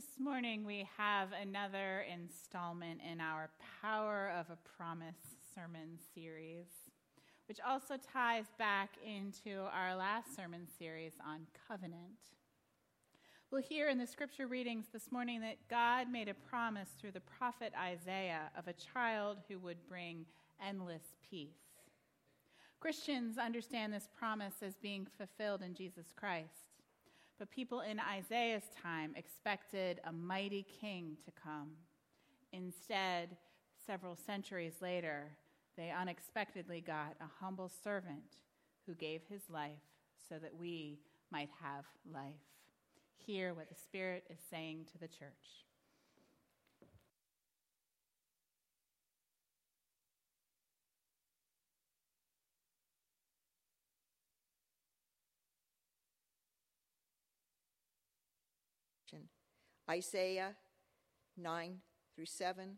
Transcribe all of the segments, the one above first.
This morning we have another installment in our Power of a Promise sermon series, which also ties back into our last sermon series on covenant. We'll hear in the scripture readings this morning that God made a promise through the prophet Isaiah of a child who would bring endless peace. Christians understand this promise as being fulfilled in Jesus Christ. But people in Isaiah's time expected a mighty king to come. Instead, several centuries later, they unexpectedly got a humble servant who gave his life so that we might have life. Hear what the Spirit is saying to the church. Isaiah 9 through 7,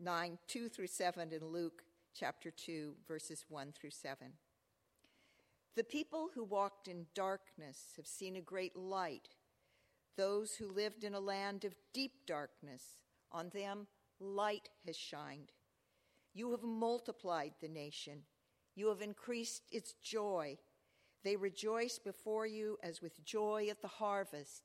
9, 2 through 7, and Luke chapter 2, verses 1 through 7. The people who walked in darkness have seen a great light. Those who lived in a land of deep darkness, on them light has shined. You have multiplied the nation, you have increased its joy. They rejoice before you as with joy at the harvest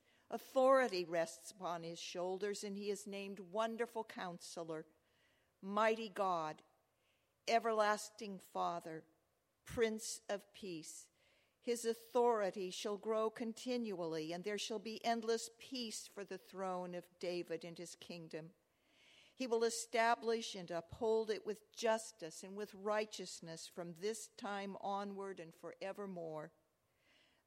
Authority rests upon his shoulders, and he is named Wonderful Counselor, Mighty God, Everlasting Father, Prince of Peace. His authority shall grow continually, and there shall be endless peace for the throne of David and his kingdom. He will establish and uphold it with justice and with righteousness from this time onward and forevermore.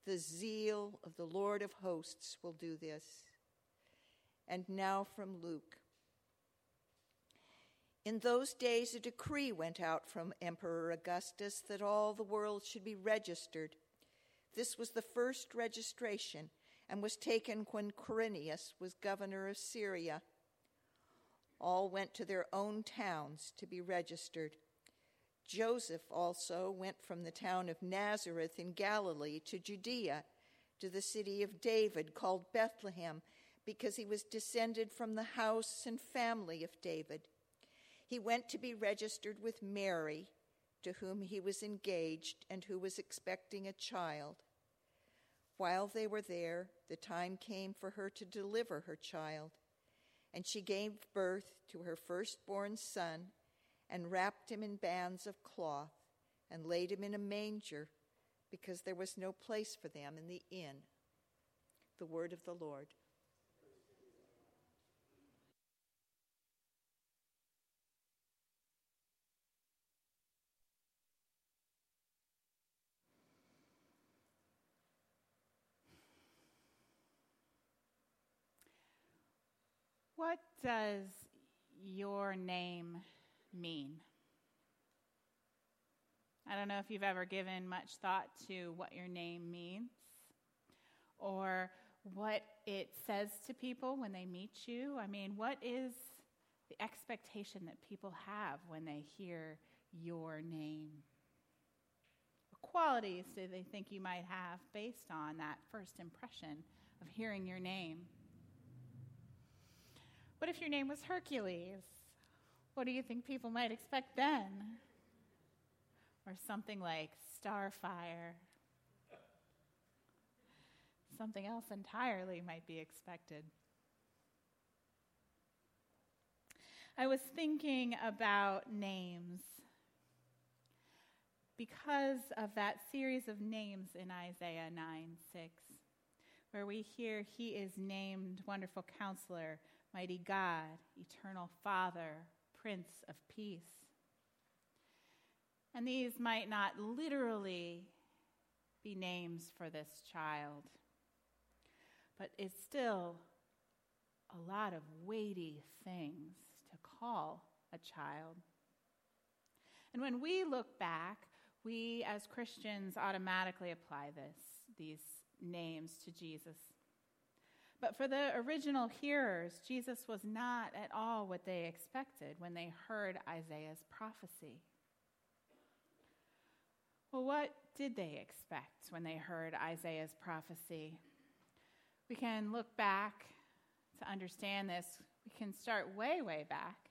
The zeal of the Lord of hosts will do this. And now from Luke. In those days, a decree went out from Emperor Augustus that all the world should be registered. This was the first registration and was taken when Quirinius was governor of Syria. All went to their own towns to be registered. Joseph also went from the town of Nazareth in Galilee to Judea, to the city of David called Bethlehem, because he was descended from the house and family of David. He went to be registered with Mary, to whom he was engaged and who was expecting a child. While they were there, the time came for her to deliver her child, and she gave birth to her firstborn son and wrapped him in bands of cloth and laid him in a manger because there was no place for them in the inn. The word of the Lord. What does your name mean? I don't know if you've ever given much thought to what your name means or what it says to people when they meet you. I mean, what is the expectation that people have when they hear your name? What qualities do they think you might have based on that first impression of hearing your name? What if your name was Hercules? What do you think people might expect then? Or something like Starfire. Something else entirely might be expected. I was thinking about names because of that series of names in Isaiah 9 6, where we hear, He is named Wonderful Counselor, Mighty God, Eternal Father, Prince of Peace. And these might not literally be names for this child, but it's still a lot of weighty things to call a child. And when we look back, we as Christians automatically apply this, these names to Jesus. But for the original hearers, Jesus was not at all what they expected when they heard Isaiah's prophecy. Well, what did they expect when they heard Isaiah's prophecy? We can look back to understand this. We can start way, way back,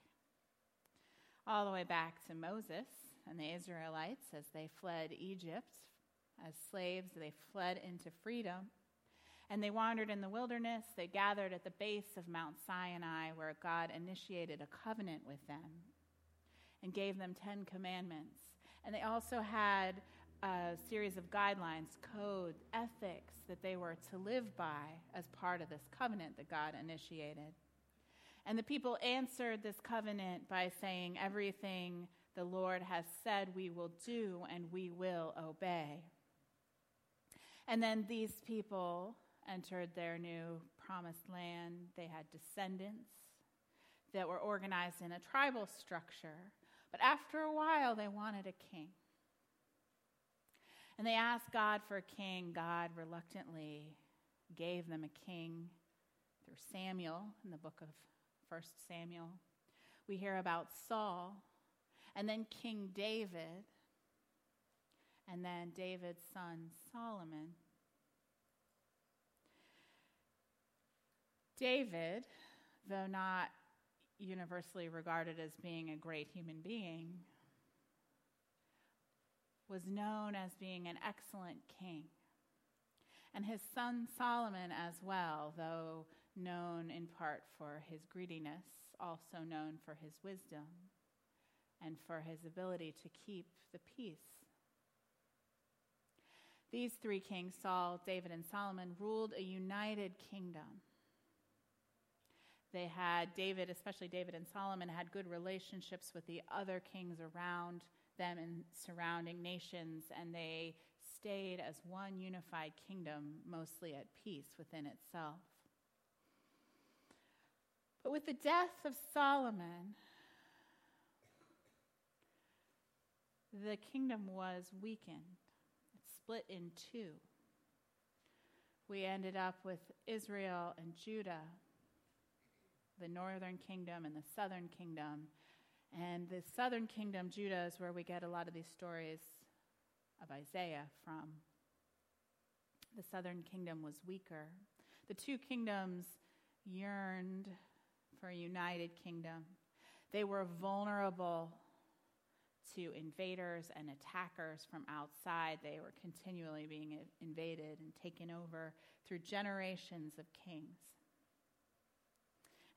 all the way back to Moses and the Israelites as they fled Egypt. As slaves, they fled into freedom. And they wandered in the wilderness. They gathered at the base of Mount Sinai, where God initiated a covenant with them and gave them Ten Commandments. And they also had a series of guidelines, codes, ethics that they were to live by as part of this covenant that God initiated. And the people answered this covenant by saying, Everything the Lord has said we will do and we will obey. And then these people entered their new promised land. They had descendants that were organized in a tribal structure. But after a while, they wanted a king. And they asked God for a king. God reluctantly gave them a king through Samuel in the book of 1 Samuel. We hear about Saul, and then King David, and then David's son Solomon. David, though not universally regarded as being a great human being, was known as being an excellent king. And his son Solomon, as well, though known in part for his greediness, also known for his wisdom and for his ability to keep the peace. These three kings, Saul, David, and Solomon, ruled a united kingdom. They had David, especially David and Solomon, had good relationships with the other kings around them and surrounding nations, and they stayed as one unified kingdom, mostly at peace within itself. But with the death of Solomon, the kingdom was weakened. It split in two. We ended up with Israel and Judah, the northern kingdom and the southern kingdom, and the southern kingdom, Judah, is where we get a lot of these stories of Isaiah from. The southern kingdom was weaker. The two kingdoms yearned for a united kingdom. They were vulnerable to invaders and attackers from outside. They were continually being invaded and taken over through generations of kings.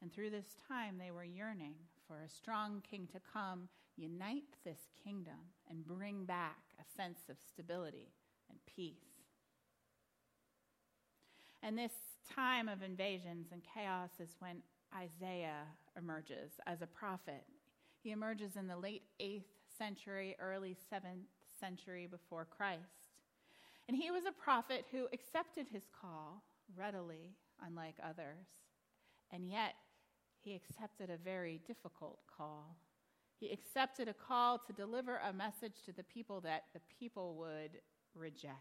And through this time, they were yearning for a strong king to come, unite this kingdom, and bring back a sense of stability and peace. And this time of invasions and chaos is when Isaiah emerges as a prophet. He emerges in the late 8th century, early 7th century before Christ. And he was a prophet who accepted his call readily, unlike others. And yet, he accepted a very difficult call. He accepted a call to deliver a message to the people that the people would reject.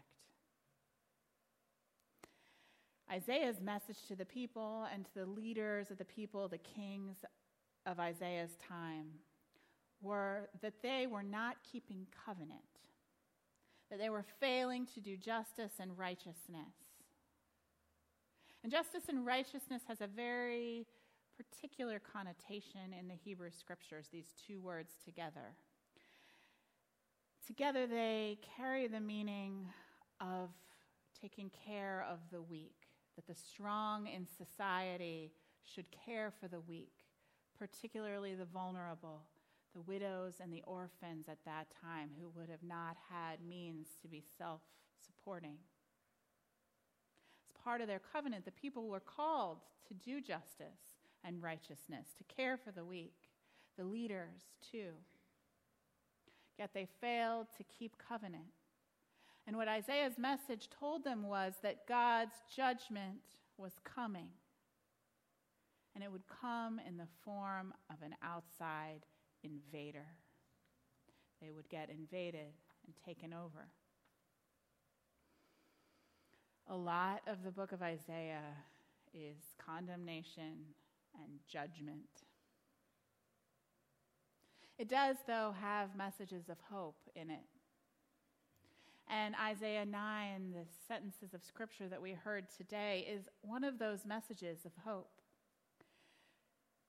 Isaiah's message to the people and to the leaders of the people, the kings of Isaiah's time, were that they were not keeping covenant, that they were failing to do justice and righteousness. And justice and righteousness has a very particular connotation in the Hebrew scriptures, these two words together. Together, they carry the meaning of taking care of the weak, that the strong in society should care for the weak, particularly the vulnerable, the widows and the orphans at that time who would have not had means to be self supporting. As part of their covenant, the people were called to do justice and righteousness, to care for the weak, the leaders too. Yet they failed to keep covenant. And what Isaiah's message told them was that God's judgment was coming. and it would come in the form of an outside invader. They would get invaded and taken over. A lot of the book of Isaiah is condemnation and judgment. It does, though, have messages of hope in it. And Isaiah 9, the sentences of scripture that we heard today, is one of those messages of hope.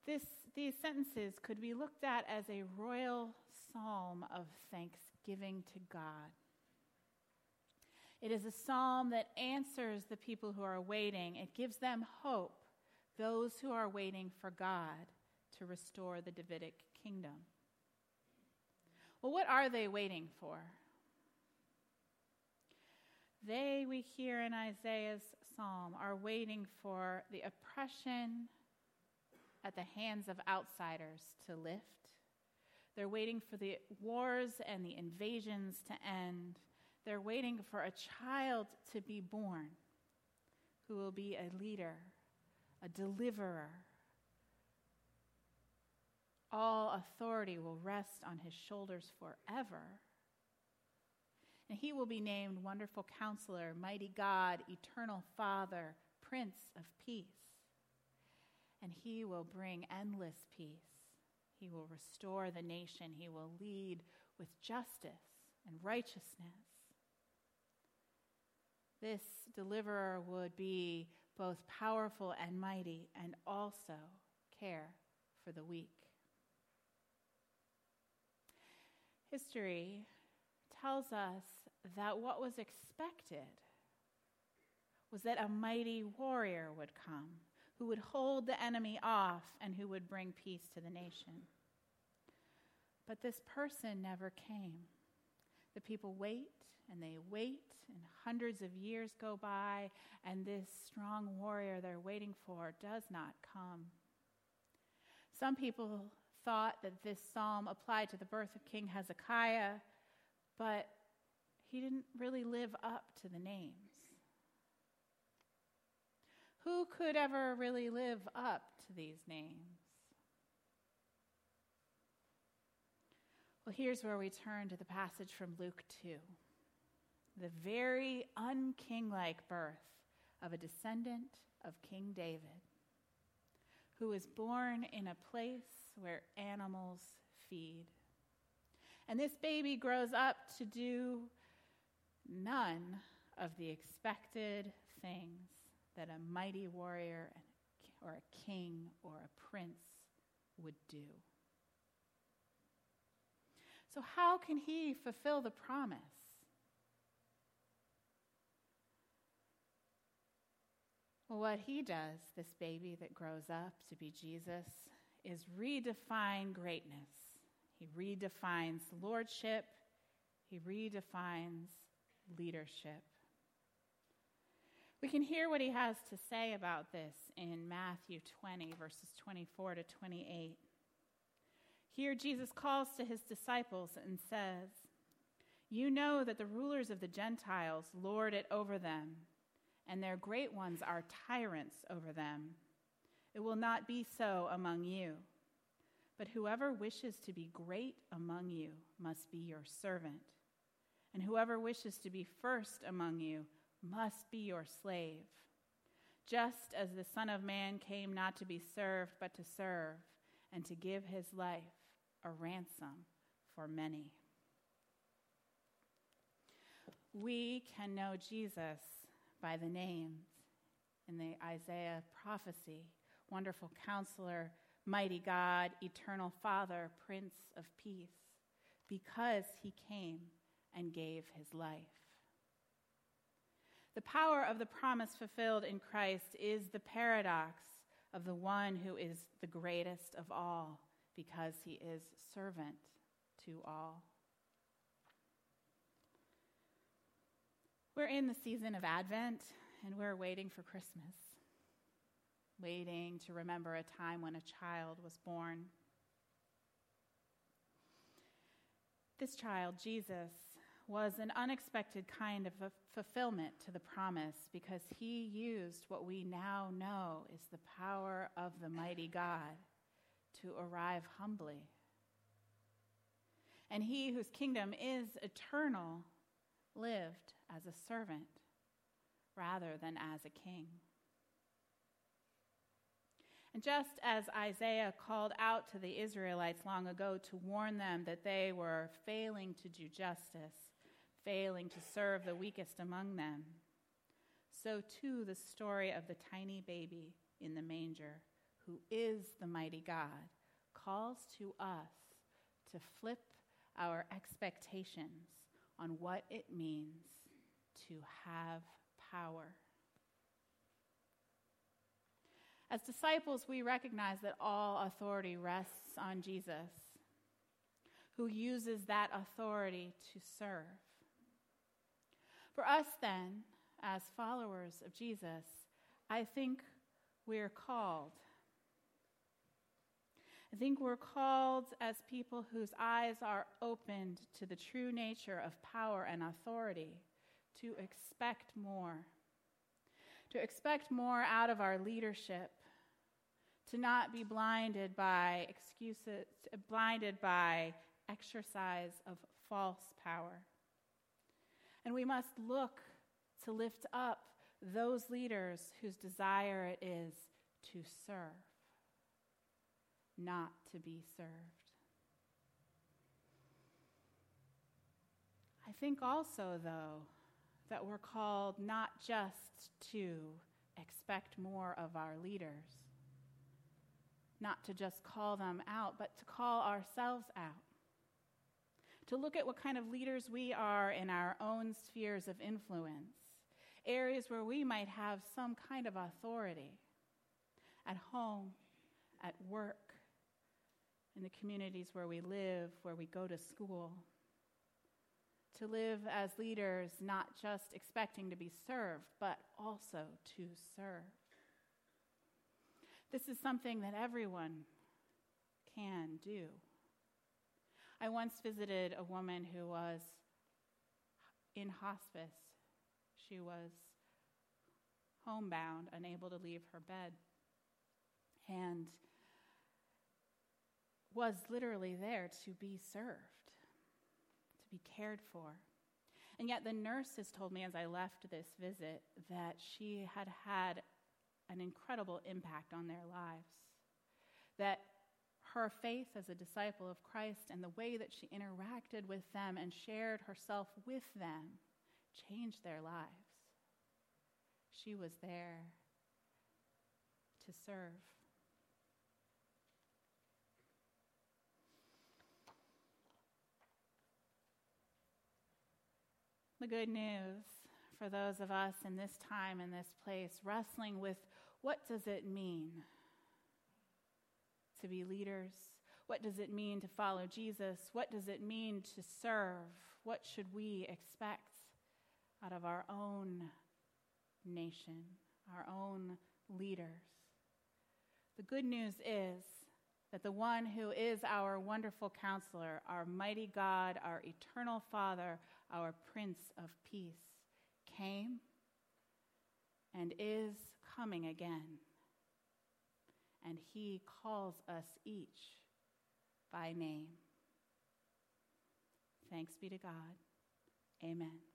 This, these sentences could be looked at as a royal psalm of thanksgiving to God. It is a psalm that answers the people who are waiting. It gives them hope, those who are waiting for God to restore the Davidic kingdom. Well, what are they waiting for? They, we hear in Isaiah's psalm, are waiting for the oppression at the hands of outsiders to lift. They're waiting for the wars and the invasions to end. They're waiting for a child to be born who will be a leader, a deliverer. All authority will rest on his shoulders forever. And he will be named Wonderful Counselor, Mighty God, Eternal Father, Prince of Peace and he will bring endless peace. He will restore the nation. He will lead with justice and righteousness. This deliverer would be both powerful and mighty and also care for the weak. History tells us that what was expected was that a mighty warrior would come who would hold the enemy off and who would bring peace to the nation. But this person never came. The people wait and they wait, and hundreds of years go by, and this strong warrior they're waiting for does not come. Some people thought that this psalm applied to the birth of King Hezekiah, but he didn't really live up to the names. Who could ever really live up to these names? Well, here's where we turn to the passage from Luke 2 the very unkinglike birth of a descendant of King David, who was born in a place where animals feed. And this baby grows up to do none of the expected things that a mighty warrior or a king or a prince would do. So, how can he fulfill the promise? Well, what he does, this baby that grows up to be Jesus, is redefine greatness. He redefines lordship, he redefines leadership. We can hear what he has to say about this in Matthew 20, verses 24 to 28. Here, Jesus calls to his disciples and says, You know that the rulers of the Gentiles lord it over them, and their great ones are tyrants over them. It will not be so among you. But whoever wishes to be great among you must be your servant, and whoever wishes to be first among you must be your slave, just as the Son of Man came not to be served, but to serve, and to give his life a ransom for many. We can know Jesus by the names in the Isaiah prophecy Wonderful Counselor, Mighty God, Eternal Father, Prince of Peace, because he came and gave his life. The power of the promise fulfilled in Christ is the paradox of the one who is the greatest of all because he is servant to all. We're in the season of Advent and we're waiting for Christmas, waiting to remember a time when a child was born. This child, Jesus, was an unexpected kind of fulfillment to the promise because he used what we now know is the power of the mighty God to arrive humbly. And he whose kingdom is eternal lived as a servant rather than as a king. And just as Isaiah called out to the Israelites long ago to warn them that they were failing to do justice, failing to serve the weakest among them, so too the story of the tiny baby in the manger, who is the mighty God, calls to us to flip our expectations on what it means to have power. As disciples, we recognize that all authority rests on Jesus, who uses that authority to serve. For us, then, as followers of Jesus, I think we're called. I think we're called as people whose eyes are opened to the true nature of power and authority to expect more to expect more out of our leadership, to not be blinded by excuses, blinded by exercise of false power. And we must look to lift up those leaders whose desire it is to serve, not to be served. I think also, though, that we're called not just to expect more of our leaders, not to just call them out, but to call ourselves out. To look at what kind of leaders we are in our own spheres of influence, areas where we might have some kind of authority at home, at work, in the communities where we live, where we go to school to live as leaders, not just expecting to be served, but also to serve. This is something that everyone can do. I once visited a woman who was in hospice. She was homebound, unable to leave her bed, and was literally there to be served to be cared for. And yet, the nurses told me as I left this visit that she had had an incredible impact on their lives. That her faith as a disciple of Christ and the way that she interacted with them and shared herself with them changed their lives. She was there to serve. The good news for those of us in this time in this place wrestling with what does it mean to be leaders? What does it mean to follow Jesus? What does it mean to serve? What should we expect out of our own nation, our own leaders? The good news is that the one who is our wonderful counselor, our mighty God, our eternal Father, our Prince of Peace, came and is coming again. And he calls us each by name. Thanks be to God. Amen.